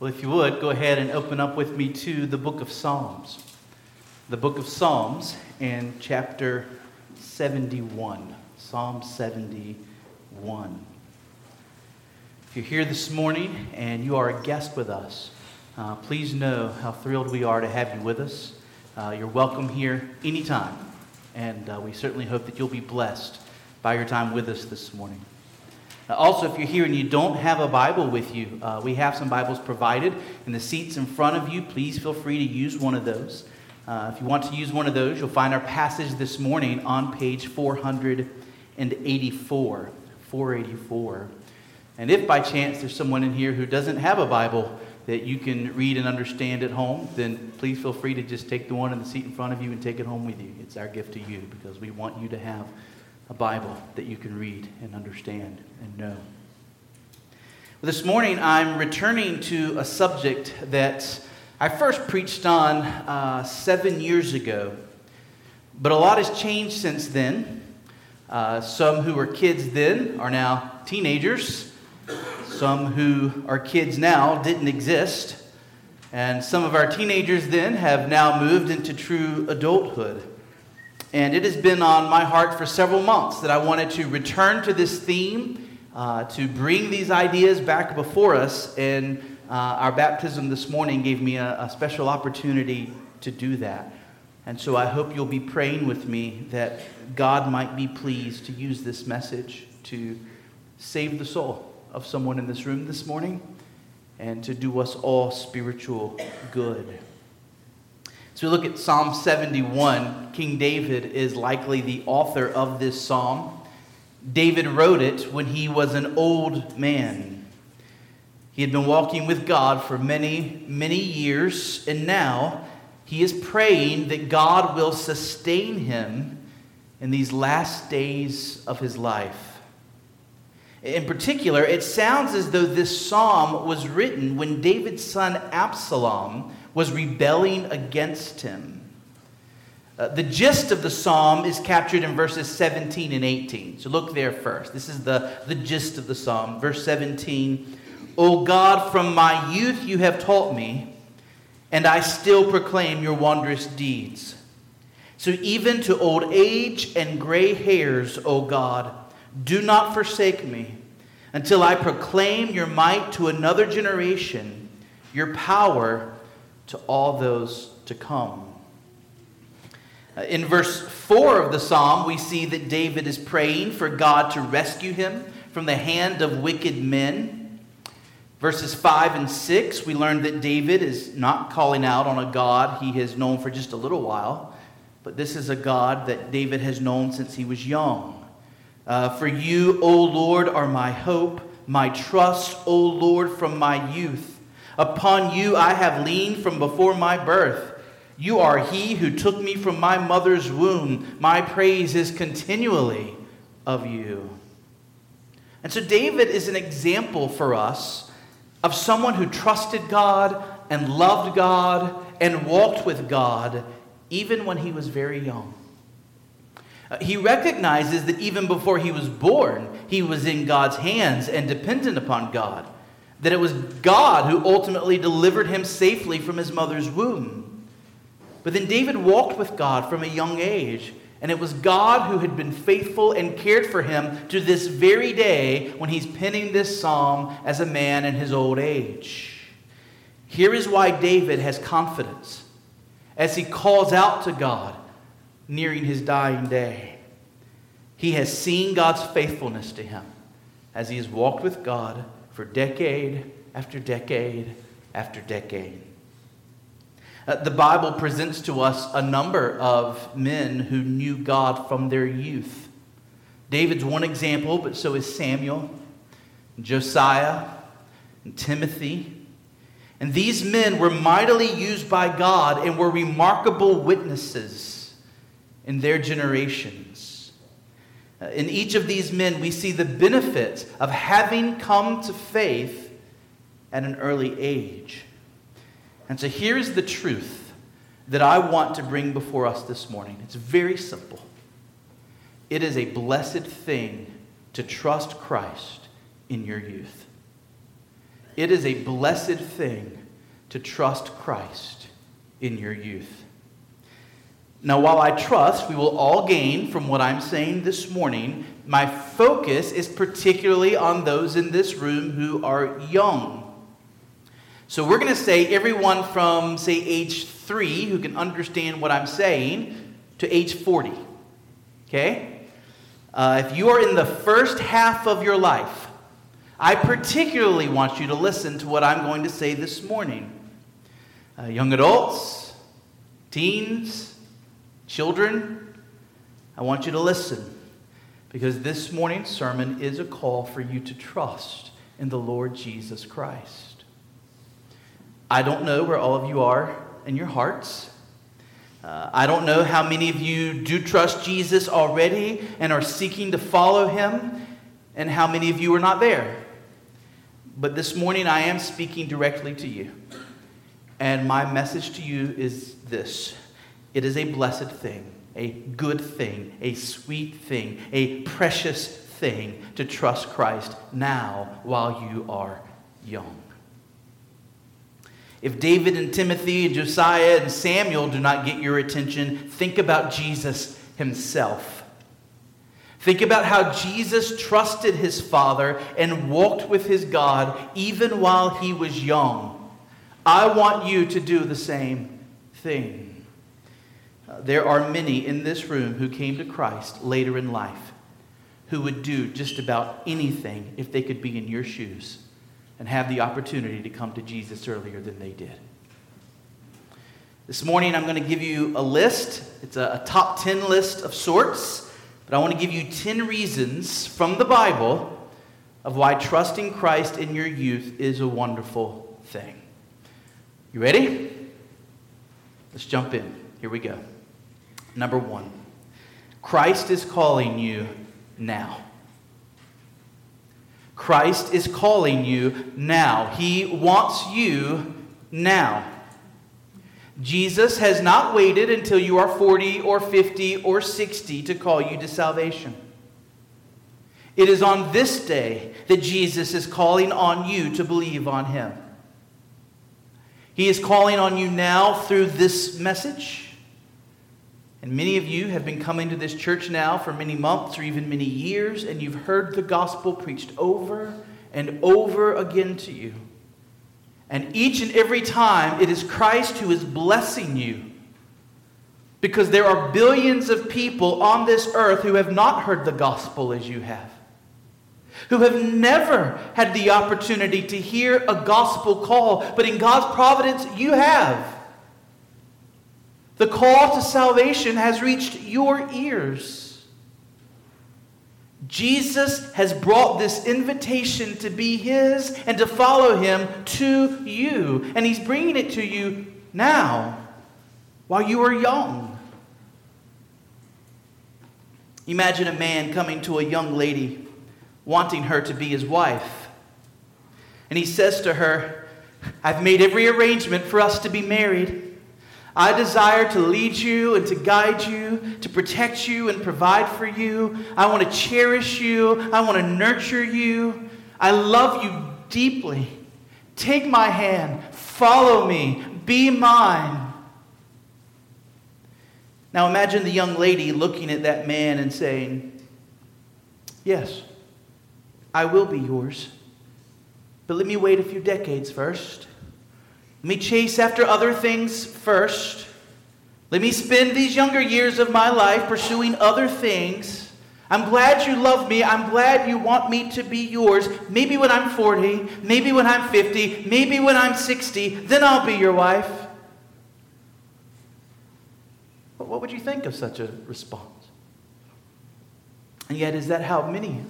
Well, if you would, go ahead and open up with me to the book of Psalms. The book of Psalms and chapter 71. Psalm 71. If you're here this morning and you are a guest with us, uh, please know how thrilled we are to have you with us. Uh, you're welcome here anytime, and uh, we certainly hope that you'll be blessed by your time with us this morning. Uh, also, if you're here and you don't have a Bible with you, uh, we have some Bibles provided in the seats in front of you. Please feel free to use one of those. Uh, if you want to use one of those, you'll find our passage this morning on page 484. 484. And if by chance there's someone in here who doesn't have a Bible that you can read and understand at home, then please feel free to just take the one in the seat in front of you and take it home with you. It's our gift to you because we want you to have a Bible that you can read and understand and know. This morning, I'm returning to a subject that I first preached on uh, seven years ago, but a lot has changed since then. Uh, some who were kids then are now teenagers. Some who are kids now didn't exist. And some of our teenagers then have now moved into true adulthood. And it has been on my heart for several months that I wanted to return to this theme, uh, to bring these ideas back before us. And uh, our baptism this morning gave me a, a special opportunity to do that. And so I hope you'll be praying with me that God might be pleased to use this message to save the soul of someone in this room this morning and to do us all spiritual good. So we look at Psalm 71. King David is likely the author of this psalm. David wrote it when he was an old man. He had been walking with God for many, many years, and now he is praying that God will sustain him in these last days of his life. In particular, it sounds as though this psalm was written when David's son Absalom was rebelling against him. Uh, the gist of the psalm is captured in verses 17 and 18. So look there first. This is the, the gist of the psalm. Verse 17 O God, from my youth you have taught me, and I still proclaim your wondrous deeds. So even to old age and gray hairs, O God, do not forsake me until I proclaim your might to another generation, your power to all those to come. Uh, in verse 4 of the psalm, we see that David is praying for God to rescue him from the hand of wicked men. Verses 5 and 6, we learn that David is not calling out on a God he has known for just a little while, but this is a God that David has known since he was young. Uh, for you, O Lord, are my hope, my trust, O Lord, from my youth. Upon you I have leaned from before my birth. You are he who took me from my mother's womb. My praise is continually of you. And so David is an example for us of someone who trusted God and loved God and walked with God even when he was very young. Uh, he recognizes that even before he was born, he was in God's hands and dependent upon God that it was God who ultimately delivered him safely from his mother's womb. But then David walked with God from a young age, and it was God who had been faithful and cared for him to this very day when he's penning this psalm as a man in his old age. Here is why David has confidence as he calls out to God nearing his dying day. He has seen God's faithfulness to him as he has walked with God for decade after decade after decade. Uh, the Bible presents to us a number of men who knew God from their youth. David's one example, but so is Samuel, Josiah, and Timothy. And these men were mightily used by God and were remarkable witnesses in their generations. In each of these men, we see the benefits of having come to faith at an early age. And so here's the truth that I want to bring before us this morning. It's very simple. It is a blessed thing to trust Christ in your youth. it is a blessed thing to trust Christ in your youth. Now, while I trust we will all gain from what I'm saying this morning, my focus is particularly on those in this room who are young. So, we're going to say everyone from, say, age three who can understand what I'm saying to age 40. Okay? Uh, if you are in the first half of your life, I particularly want you to listen to what I'm going to say this morning. Uh, young adults, teens, children, I want you to listen because this morning's sermon is a call for you to trust in the Lord Jesus Christ. I don't know where all of you are in your hearts. Uh, I don't know how many of you do trust Jesus already and are seeking to follow him, and how many of you are not there. But this morning I am speaking directly to you. And my message to you is this it is a blessed thing, a good thing, a sweet thing, a precious thing to trust Christ now while you are young. If David and Timothy and Josiah and Samuel do not get your attention, think about Jesus himself. Think about how Jesus trusted his Father and walked with his God even while he was young. I want you to do the same thing. There are many in this room who came to Christ later in life who would do just about anything if they could be in your shoes and have the opportunity to come to Jesus earlier than they did. This morning, I'm going to give you a list. It's a, a top 10 list of sorts but I want to give you 10 reasons from the Bible of why trusting Christ in your youth is a wonderful thing. You ready? Let's jump in. Here we go. Number one Christ is calling you now. Christ is calling you now. He wants you now. Jesus has not waited until you are 40 or 50 or 60 to call you to salvation. It is on this day that Jesus is calling on you to believe on him. He is calling on you now through this message. And many of you have been coming to this church now for many months or even many years, and you've heard the gospel preached over and over again to you. And each and every time, it is Christ who is blessing you. Because there are billions of people on this earth who have not heard the gospel as you have, who have never had the opportunity to hear a gospel call, but in God's providence, you have. The call to salvation has reached your ears. Jesus has brought this invitation to be His and to follow Him to you. And He's bringing it to you now, while you are young. Imagine a man coming to a young lady, wanting her to be his wife. And he says to her, I've made every arrangement for us to be married. I desire to lead you and to guide you, to protect you and provide for you. I want to cherish you. I want to nurture you. I love you deeply. Take my hand. Follow me. Be mine. Now imagine the young lady looking at that man and saying, Yes, I will be yours. But let me wait a few decades first. Let me chase after other things first. Let me spend these younger years of my life pursuing other things. I'm glad you love me. I'm glad you want me to be yours. Maybe when I'm 40, maybe when I'm 50, maybe when I'm 60, then I'll be your wife. But what would you think of such a response? And yet, is that how many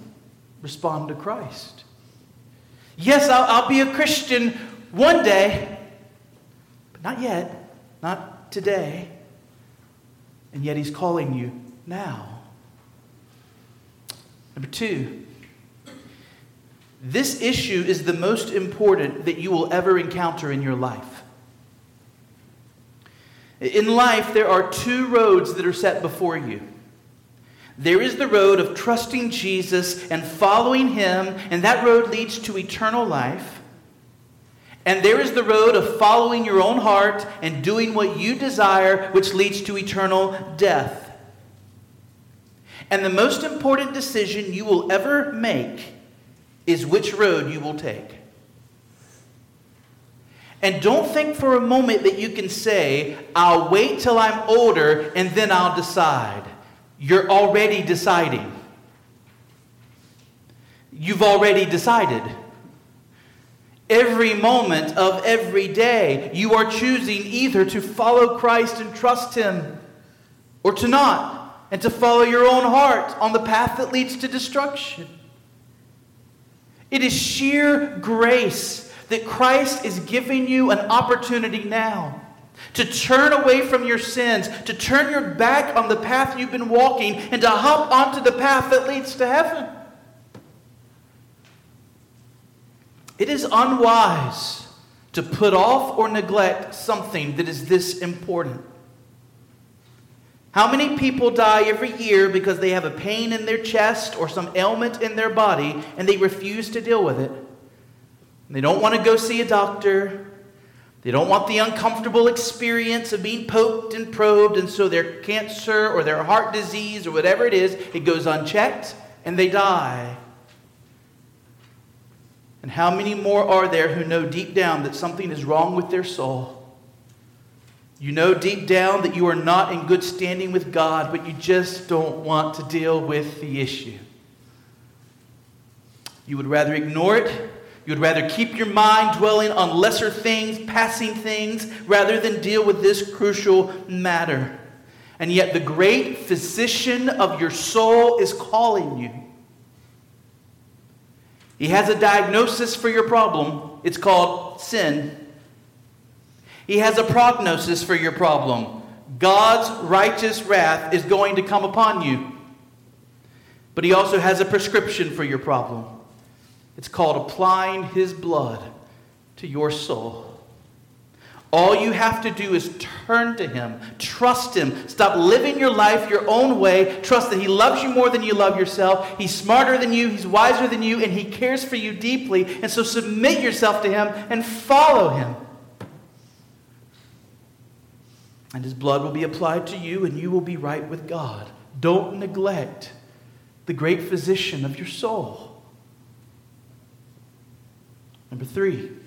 respond to Christ? Yes, I'll, I'll be a Christian one day. Not yet, not today. And yet he's calling you now. Number two, this issue is the most important that you will ever encounter in your life. In life, there are two roads that are set before you. There is the road of trusting Jesus and following him, and that road leads to eternal life. And there is the road of following your own heart and doing what you desire, which leads to eternal death. And the most important decision you will ever make is which road you will take. And don't think for a moment that you can say, I'll wait till I'm older and then I'll decide. You're already deciding. You've already decided. Every moment of every day, you are choosing either to follow Christ and trust Him or to not, and to follow your own heart on the path that leads to destruction. It is sheer grace that Christ is giving you an opportunity now to turn away from your sins, to turn your back on the path you've been walking, and to hop onto the path that leads to heaven. It is unwise to put off or neglect something that is this important. How many people die every year because they have a pain in their chest or some ailment in their body and they refuse to deal with it? They don't want to go see a doctor. They don't want the uncomfortable experience of being poked and probed, and so their cancer or their heart disease or whatever it is, it goes unchecked and they die. And how many more are there who know deep down that something is wrong with their soul? You know deep down that you are not in good standing with God, but you just don't want to deal with the issue. You would rather ignore it. You would rather keep your mind dwelling on lesser things, passing things, rather than deal with this crucial matter. And yet, the great physician of your soul is calling you. He has a diagnosis for your problem. It's called sin. He has a prognosis for your problem. God's righteous wrath is going to come upon you. But he also has a prescription for your problem. It's called applying his blood to your soul. All you have to do is turn to Him, trust Him, stop living your life your own way, trust that He loves you more than you love yourself. He's smarter than you, He's wiser than you, and He cares for you deeply. And so submit yourself to Him and follow Him. And His blood will be applied to you, and you will be right with God. Don't neglect the great physician of your soul. Number three.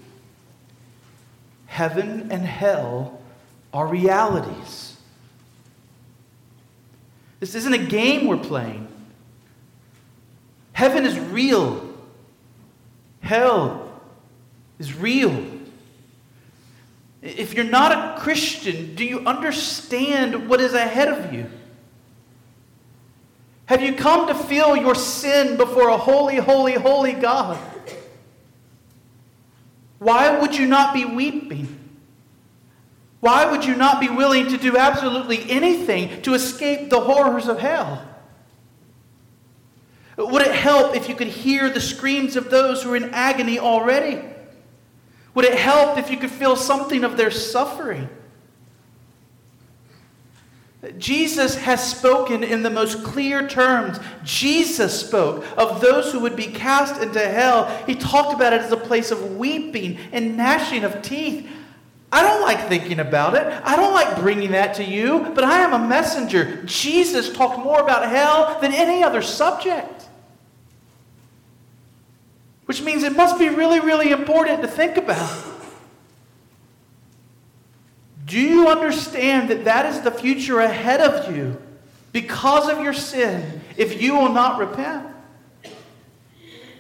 Heaven and hell are realities. This isn't a game we're playing. Heaven is real. Hell is real. If you're not a Christian, do you understand what is ahead of you? Have you come to feel your sin before a holy, holy, holy God? Why would you not be weeping? Why would you not be willing to do absolutely anything to escape the horrors of hell? Would it help if you could hear the screams of those who are in agony already? Would it help if you could feel something of their suffering? Jesus has spoken in the most clear terms. Jesus spoke of those who would be cast into hell. He talked about it as a place of weeping and gnashing of teeth. I don't like thinking about it. I don't like bringing that to you, but I am a messenger. Jesus talked more about hell than any other subject. Which means it must be really, really important to think about. Do you understand that that is the future ahead of you because of your sin if you will not repent?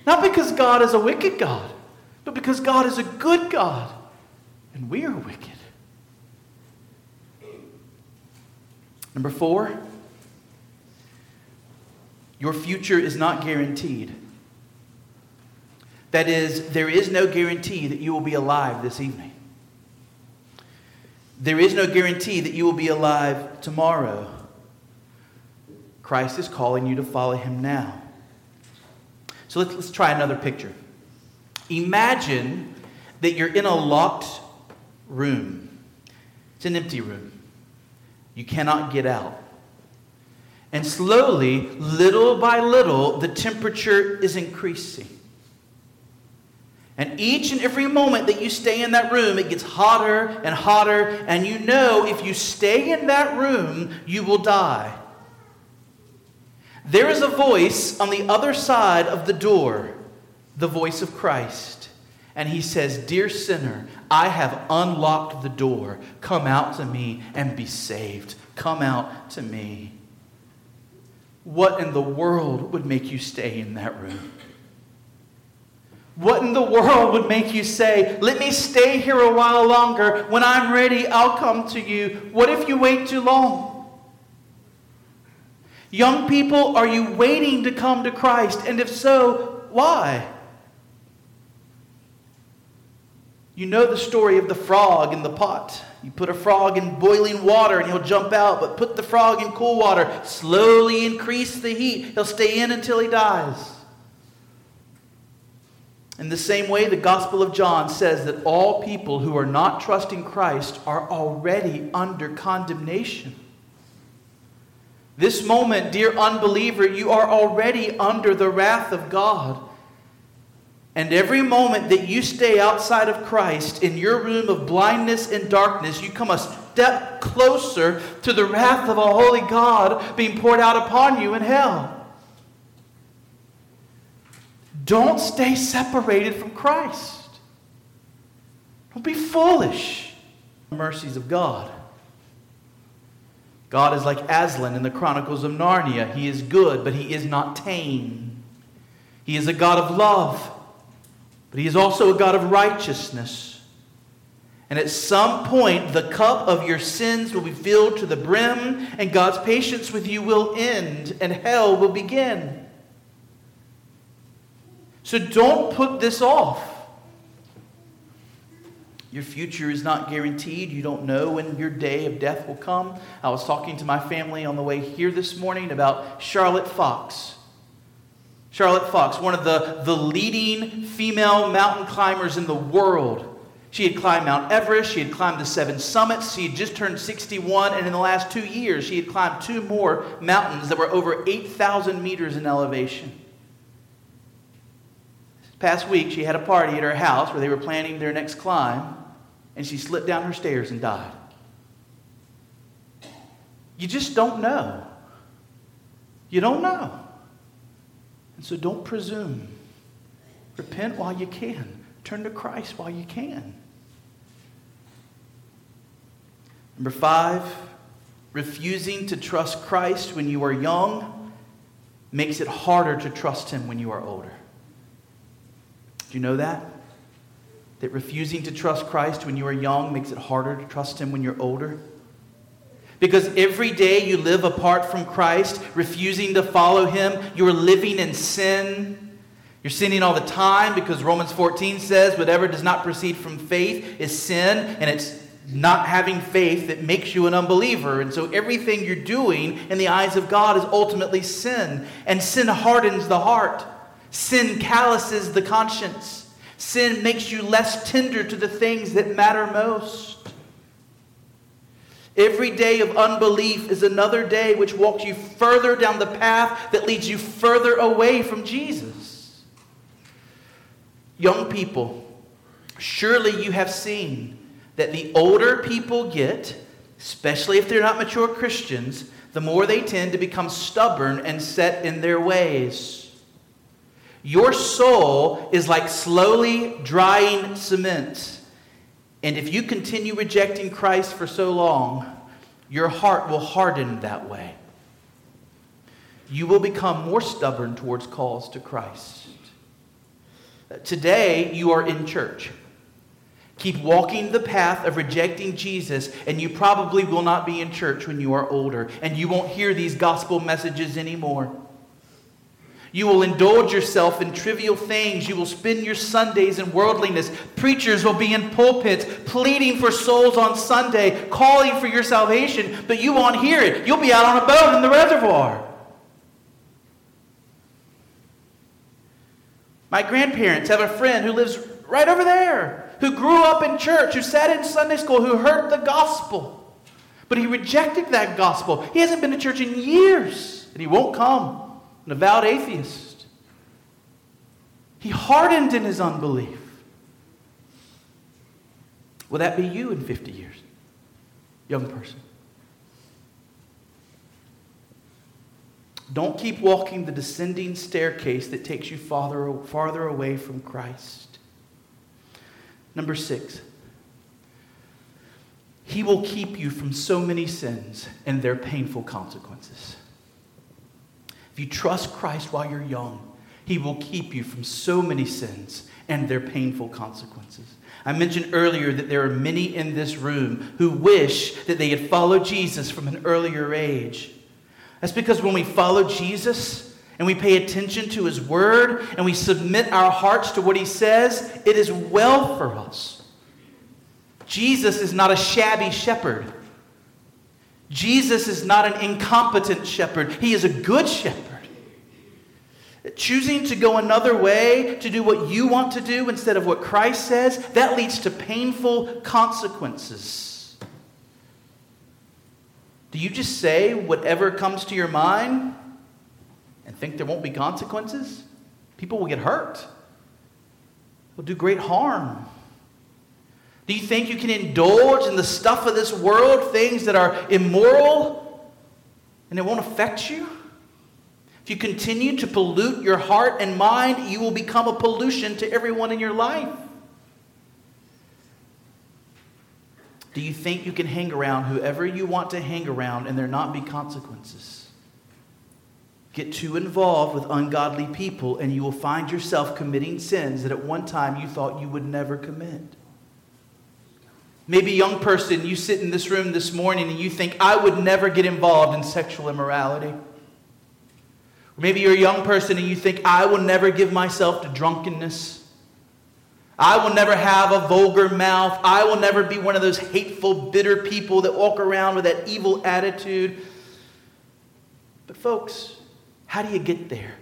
Not because God is a wicked God, but because God is a good God and we are wicked. Number four, your future is not guaranteed. That is, there is no guarantee that you will be alive this evening. There is no guarantee that you will be alive tomorrow. Christ is calling you to follow him now. So let's, let's try another picture. Imagine that you're in a locked room, it's an empty room. You cannot get out. And slowly, little by little, the temperature is increasing. And each and every moment that you stay in that room, it gets hotter and hotter. And you know if you stay in that room, you will die. There is a voice on the other side of the door, the voice of Christ. And he says, Dear sinner, I have unlocked the door. Come out to me and be saved. Come out to me. What in the world would make you stay in that room? What in the world would make you say, Let me stay here a while longer. When I'm ready, I'll come to you? What if you wait too long? Young people, are you waiting to come to Christ? And if so, why? You know the story of the frog in the pot. You put a frog in boiling water and he'll jump out, but put the frog in cool water. Slowly increase the heat. He'll stay in until he dies. In the same way, the Gospel of John says that all people who are not trusting Christ are already under condemnation. This moment, dear unbeliever, you are already under the wrath of God. And every moment that you stay outside of Christ in your room of blindness and darkness, you come a step closer to the wrath of a holy God being poured out upon you in hell. Don't stay separated from Christ. Don't be foolish. The mercies of God. God is like Aslan in the Chronicles of Narnia. He is good, but he is not tame. He is a God of love but He is also a God of righteousness. And at some point, the cup of your sins will be filled to the brim, and God's patience with you will end, and hell will begin. So don't put this off. Your future is not guaranteed. You don't know when your day of death will come. I was talking to my family on the way here this morning about Charlotte Fox. Charlotte Fox, one of the, the leading female mountain climbers in the world. She had climbed Mount Everest, she had climbed the seven summits, she had just turned 61, and in the last two years, she had climbed two more mountains that were over 8,000 meters in elevation. Past week, she had a party at her house where they were planning their next climb, and she slipped down her stairs and died. You just don't know. You don't know. And so don't presume. Repent while you can. Turn to Christ while you can. Number five, refusing to trust Christ when you are young makes it harder to trust Him when you are older. Do you know that? That refusing to trust Christ when you are young makes it harder to trust Him when you're older? Because every day you live apart from Christ, refusing to follow Him, you are living in sin. You're sinning all the time because Romans 14 says whatever does not proceed from faith is sin, and it's not having faith that makes you an unbeliever. And so everything you're doing in the eyes of God is ultimately sin. And sin hardens the heart, sin calluses the conscience, sin makes you less tender to the things that matter most. Every day of unbelief is another day which walks you further down the path that leads you further away from Jesus. Young people, surely you have seen that the older people get, especially if they're not mature Christians, the more they tend to become stubborn and set in their ways. Your soul is like slowly drying cement. And if you continue rejecting Christ for so long, your heart will harden that way. You will become more stubborn towards calls to Christ. Today, you are in church. Keep walking the path of rejecting Jesus, and you probably will not be in church when you are older, and you won't hear these gospel messages anymore. You will indulge yourself in trivial things. You will spend your Sundays in worldliness. Preachers will be in pulpits pleading for souls on Sunday, calling for your salvation, but you won't hear it. You'll be out on a boat in the reservoir. My grandparents have a friend who lives right over there, who grew up in church, who sat in Sunday school, who heard the gospel. But he rejected that gospel. He hasn't been to church in years, and he won't come an avowed atheist. He hardened in his unbelief. Will that be you in 50 years? Young person. Don't keep walking the descending staircase that takes you farther, farther away from Christ. Number six, He will keep you from so many sins and their painful consequences. If you trust Christ while you're young, He will keep you from so many sins and their painful consequences. I mentioned earlier that there are many in this room who wish that they had followed Jesus from an earlier age. That's because when we follow Jesus and we pay attention to his word and we submit our hearts to what he says, it is well for us. Jesus is not a shabby shepherd. Jesus is not an incompetent shepherd. He is a good shepherd. Choosing to go another way, to do what you want to do instead of what Christ says, that leads to painful consequences. Do you just say whatever comes to your mind and think there won't be consequences? People will get hurt, will do great harm. Do you think you can indulge in the stuff of this world, things that are immoral, and it won't affect you? If you continue to pollute your heart and mind, you will become a pollution to everyone in your life. Do you think you can hang around whoever you want to hang around and there not be consequences? Get too involved with ungodly people and you will find yourself committing sins that at one time you thought you would never commit. Maybe, young person, you sit in this room this morning and you think, I would never get involved in sexual immorality. Or maybe you're a young person and you think, I will never give myself to drunkenness. I will never have a vulgar mouth. I will never be one of those hateful, bitter people that walk around with that evil attitude. But, folks, how do you get there?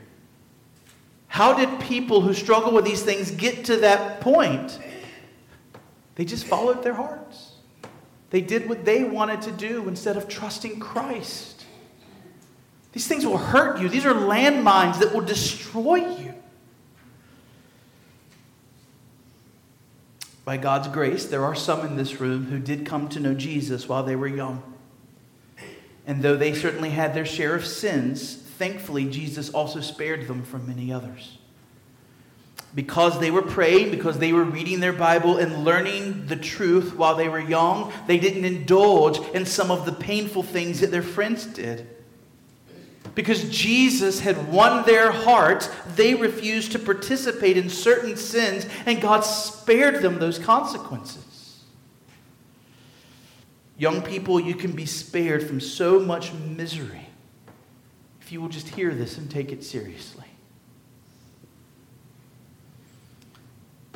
How did people who struggle with these things get to that point? They just followed their hearts. They did what they wanted to do instead of trusting Christ. These things will hurt you, these are landmines that will destroy you. By God's grace, there are some in this room who did come to know Jesus while they were young. And though they certainly had their share of sins, thankfully, Jesus also spared them from many others. Because they were praying, because they were reading their Bible and learning the truth while they were young, they didn't indulge in some of the painful things that their friends did. Because Jesus had won their hearts, they refused to participate in certain sins, and God spared them those consequences. Young people, you can be spared from so much misery if you will just hear this and take it seriously.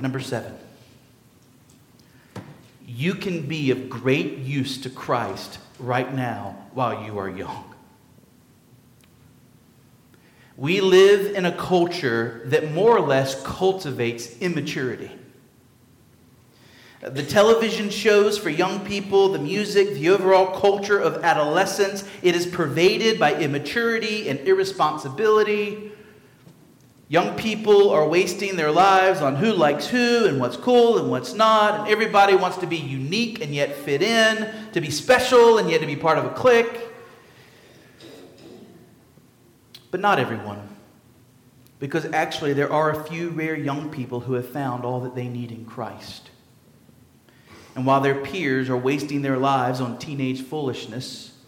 Number seven, you can be of great use to Christ right now while you are young. We live in a culture that more or less cultivates immaturity. The television shows for young people, the music, the overall culture of adolescence, it is pervaded by immaturity and irresponsibility. Young people are wasting their lives on who likes who and what's cool and what's not, and everybody wants to be unique and yet fit in, to be special and yet to be part of a clique but not everyone. Because actually, there are a few rare young people who have found all that they need in Christ. And while their peers are wasting their lives on teenage foolishness,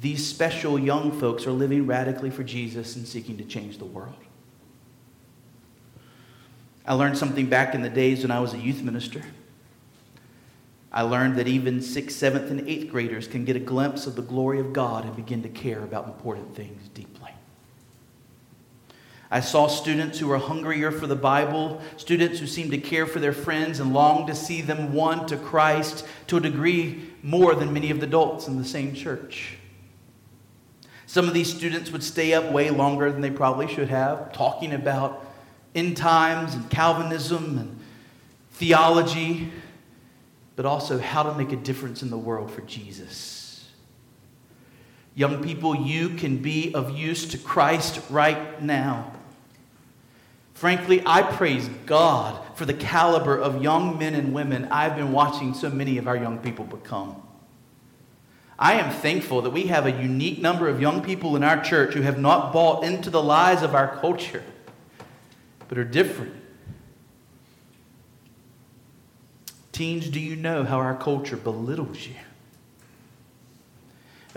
these special young folks are living radically for Jesus and seeking to change the world. I learned something back in the days when I was a youth minister. I learned that even sixth, seventh, and eighth graders can get a glimpse of the glory of God and begin to care about important things deeply. I saw students who were hungrier for the Bible, students who seemed to care for their friends and long to see them won to Christ to a degree more than many of the adults in the same church. Some of these students would stay up way longer than they probably should have, talking about end times and Calvinism and theology, but also how to make a difference in the world for Jesus. Young people, you can be of use to Christ right now. Frankly, I praise God for the caliber of young men and women I've been watching so many of our young people become. I am thankful that we have a unique number of young people in our church who have not bought into the lies of our culture, but are different. Teens, do you know how our culture belittles you?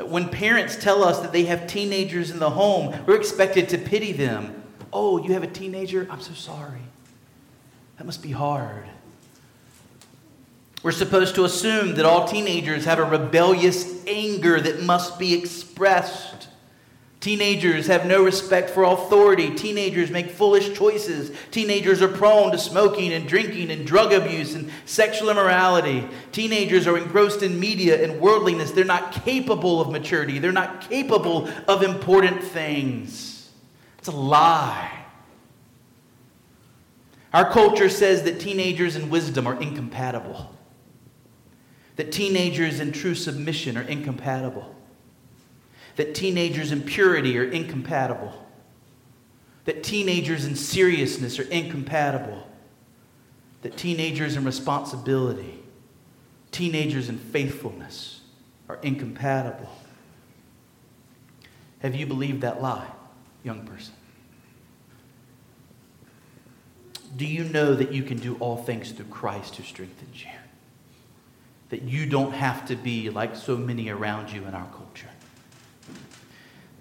When parents tell us that they have teenagers in the home, we're expected to pity them. Oh, you have a teenager? I'm so sorry. That must be hard. We're supposed to assume that all teenagers have a rebellious anger that must be expressed. Teenagers have no respect for authority. Teenagers make foolish choices. Teenagers are prone to smoking and drinking and drug abuse and sexual immorality. Teenagers are engrossed in media and worldliness. They're not capable of maturity. They're not capable of important things. It's a lie. Our culture says that teenagers and wisdom are incompatible that teenagers and true submission are incompatible, that teenagers in purity are incompatible, that teenagers in seriousness are incompatible, that teenagers in responsibility, teenagers in faithfulness are incompatible. Have you believed that lie, young person? Do you know that you can do all things through Christ who strengthens you? that you don't have to be like so many around you in our culture.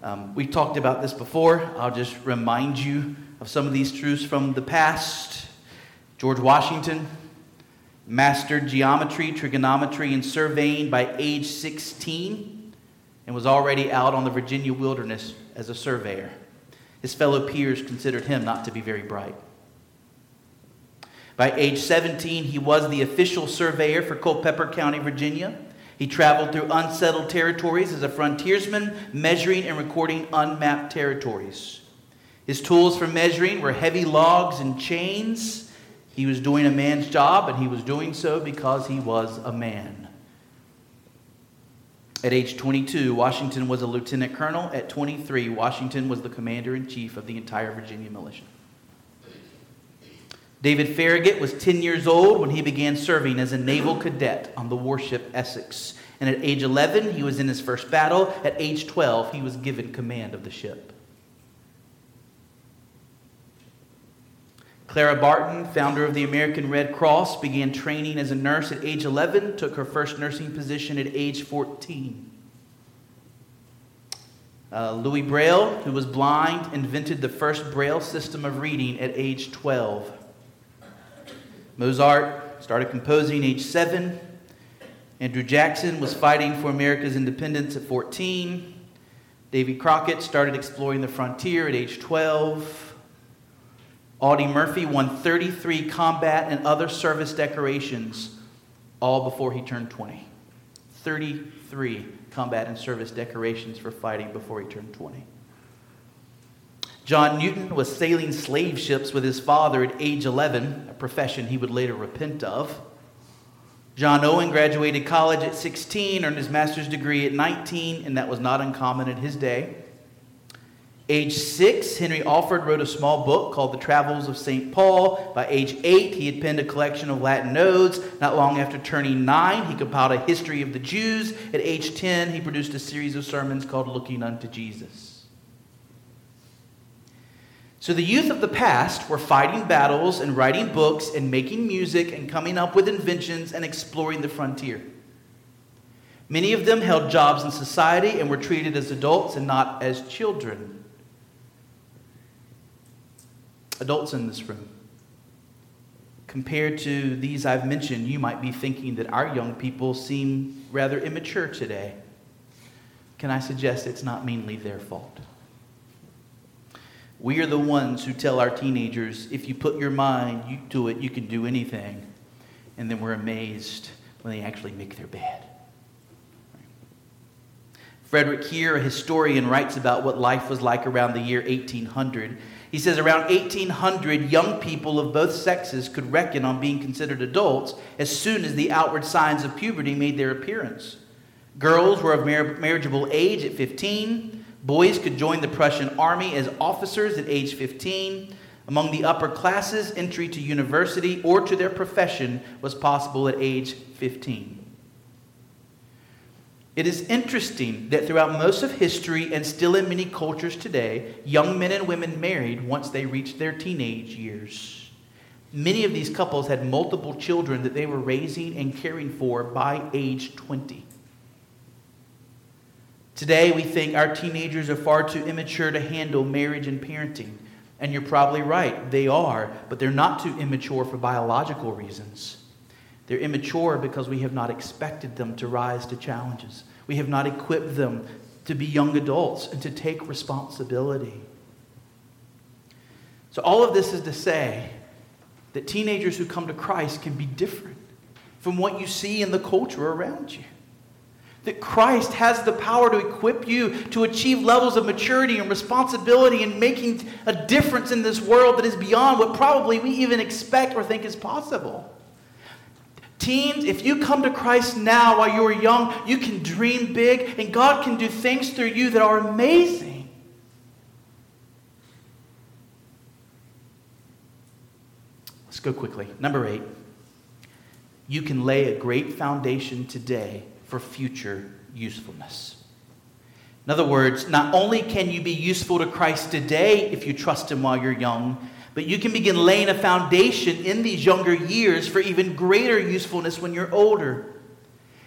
Um, we talked about this before. I'll just remind you of some of these truths from the past. George Washington mastered geometry, trigonometry, and surveying by age 16 and was already out on the Virginia wilderness as a surveyor. His fellow peers considered him not to be very bright. By age 17, he was the official surveyor for Culpeper County, Virginia. He traveled through unsettled territories as a frontiersman, measuring and recording unmapped territories. His tools for measuring were heavy logs and chains. He was doing a man's job, and he was doing so because he was a man. At age 22, Washington was a lieutenant colonel. At 23, Washington was the commander in chief of the entire Virginia militia. David Farragut was 10 years old when he began serving as a naval cadet on the warship Essex. And at age 11, he was in his first battle. At age 12, he was given command of the ship. Clara Barton, founder of the American Red Cross, began training as a nurse at age 11, took her first nursing position at age 14. Uh, Louis Braille, who was blind, invented the first Braille system of reading at age 12. Mozart started composing at age seven. Andrew Jackson was fighting for America's independence at 14. Davy Crockett started exploring the frontier at age 12. Audie Murphy won 33 combat and other service decorations, all before he turned 20. 33 combat and service decorations for fighting before he turned 20. John Newton was sailing slave ships with his father at age 11, a profession he would later repent of. John Owen graduated college at 16, earned his master's degree at 19, and that was not uncommon in his day. Age six, Henry Alford wrote a small book called The Travels of St. Paul. By age eight, he had penned a collection of Latin odes. Not long after turning nine, he compiled a history of the Jews. At age 10, he produced a series of sermons called Looking Unto Jesus. So the youth of the past were fighting battles and writing books and making music and coming up with inventions and exploring the frontier. Many of them held jobs in society and were treated as adults and not as children. Adults in this room. Compared to these I've mentioned, you might be thinking that our young people seem rather immature today. Can I suggest it's not mainly their fault? We are the ones who tell our teenagers, if you put your mind to it, you can do anything. And then we're amazed when they actually make their bed. Frederick Heer, a historian, writes about what life was like around the year 1800. He says around 1800, young people of both sexes could reckon on being considered adults as soon as the outward signs of puberty made their appearance. Girls were of marriageable age at 15. Boys could join the Prussian army as officers at age 15. Among the upper classes, entry to university or to their profession was possible at age 15. It is interesting that throughout most of history and still in many cultures today, young men and women married once they reached their teenage years. Many of these couples had multiple children that they were raising and caring for by age 20. Today, we think our teenagers are far too immature to handle marriage and parenting. And you're probably right, they are, but they're not too immature for biological reasons. They're immature because we have not expected them to rise to challenges. We have not equipped them to be young adults and to take responsibility. So, all of this is to say that teenagers who come to Christ can be different from what you see in the culture around you. That Christ has the power to equip you to achieve levels of maturity and responsibility and making a difference in this world that is beyond what probably we even expect or think is possible. Teens, if you come to Christ now while you are young, you can dream big and God can do things through you that are amazing. Let's go quickly. Number eight, you can lay a great foundation today for future usefulness. In other words, not only can you be useful to Christ today if you trust Him while you're young, but you can begin laying a foundation in these younger years for even greater usefulness when you're older.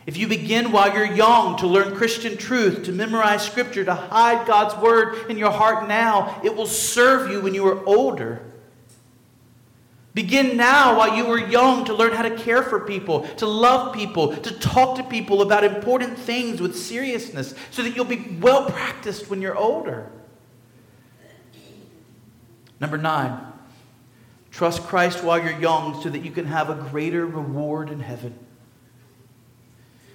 If you begin while you're young to learn Christian truth, to memorize Scripture, to hide God's Word in your heart now, it will serve you when you are older. Begin now while you are young to learn how to care for people, to love people, to talk to people about important things with seriousness so that you'll be well practiced when you're older. Number nine, Trust Christ while you're young so that you can have a greater reward in heaven.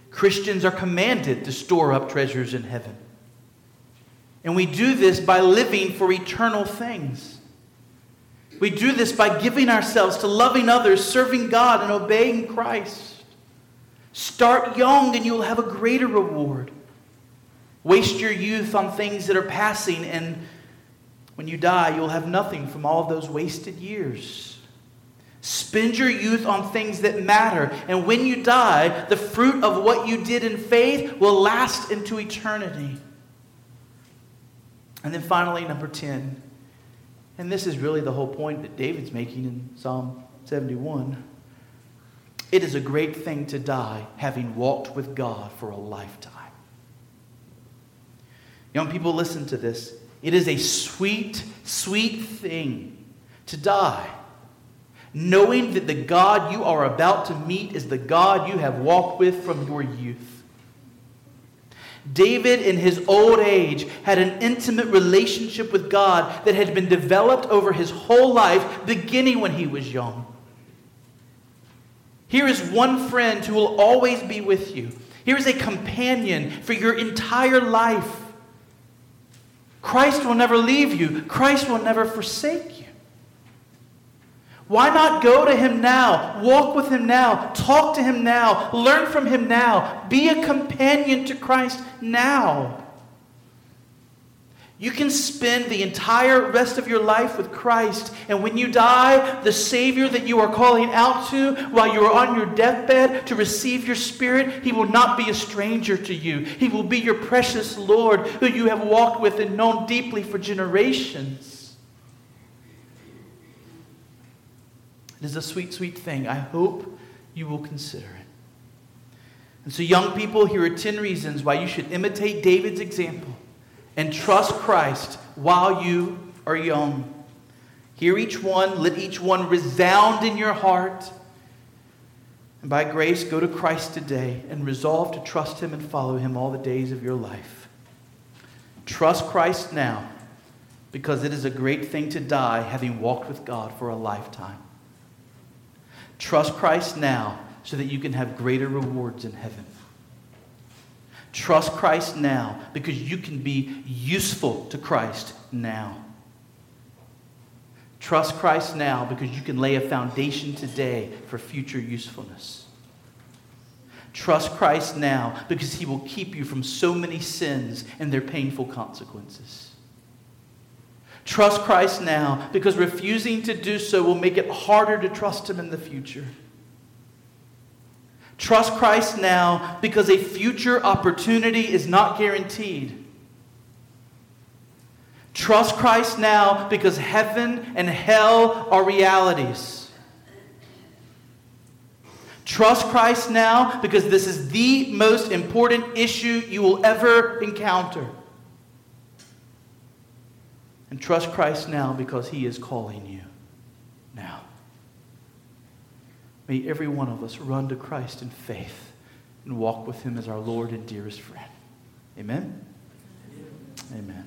Christians are commanded to store up treasures in heaven. And we do this by living for eternal things. We do this by giving ourselves to loving others, serving God, and obeying Christ. Start young and you'll have a greater reward. Waste your youth on things that are passing and when you die, you'll have nothing from all of those wasted years. Spend your youth on things that matter. And when you die, the fruit of what you did in faith will last into eternity. And then finally, number 10. And this is really the whole point that David's making in Psalm 71. It is a great thing to die having walked with God for a lifetime. Young people, listen to this. It is a sweet, sweet thing to die, knowing that the God you are about to meet is the God you have walked with from your youth. David, in his old age, had an intimate relationship with God that had been developed over his whole life, beginning when he was young. Here is one friend who will always be with you. Here is a companion for your entire life. Christ will never leave you, Christ will never forsake you. Why not go to him now? Walk with him now. Talk to him now. Learn from him now. Be a companion to Christ now. You can spend the entire rest of your life with Christ, and when you die, the Savior that you are calling out to while you are on your deathbed to receive your Spirit, He will not be a stranger to you. He will be your precious Lord who you have walked with and known deeply for generations. It is a sweet, sweet thing. I hope you will consider it. And so, young people, here are 10 reasons why you should imitate David's example and trust Christ while you are young. Hear each one, let each one resound in your heart. And by grace, go to Christ today and resolve to trust Him and follow Him all the days of your life. Trust Christ now because it is a great thing to die having walked with God for a lifetime. Trust Christ now so that you can have greater rewards in heaven. Trust Christ now because you can be useful to Christ now. Trust Christ now because you can lay a foundation today for future usefulness. Trust Christ now because he will keep you from so many sins and their painful consequences. Trust Christ now because refusing to do so will make it harder to trust Him in the future. Trust Christ now because a future opportunity is not guaranteed. Trust Christ now because heaven and hell are realities. Trust Christ now because this is the most important issue you will ever encounter. And trust Christ now because he is calling you now. May every one of us run to Christ in faith and walk with him as our Lord and dearest friend. Amen? Amen.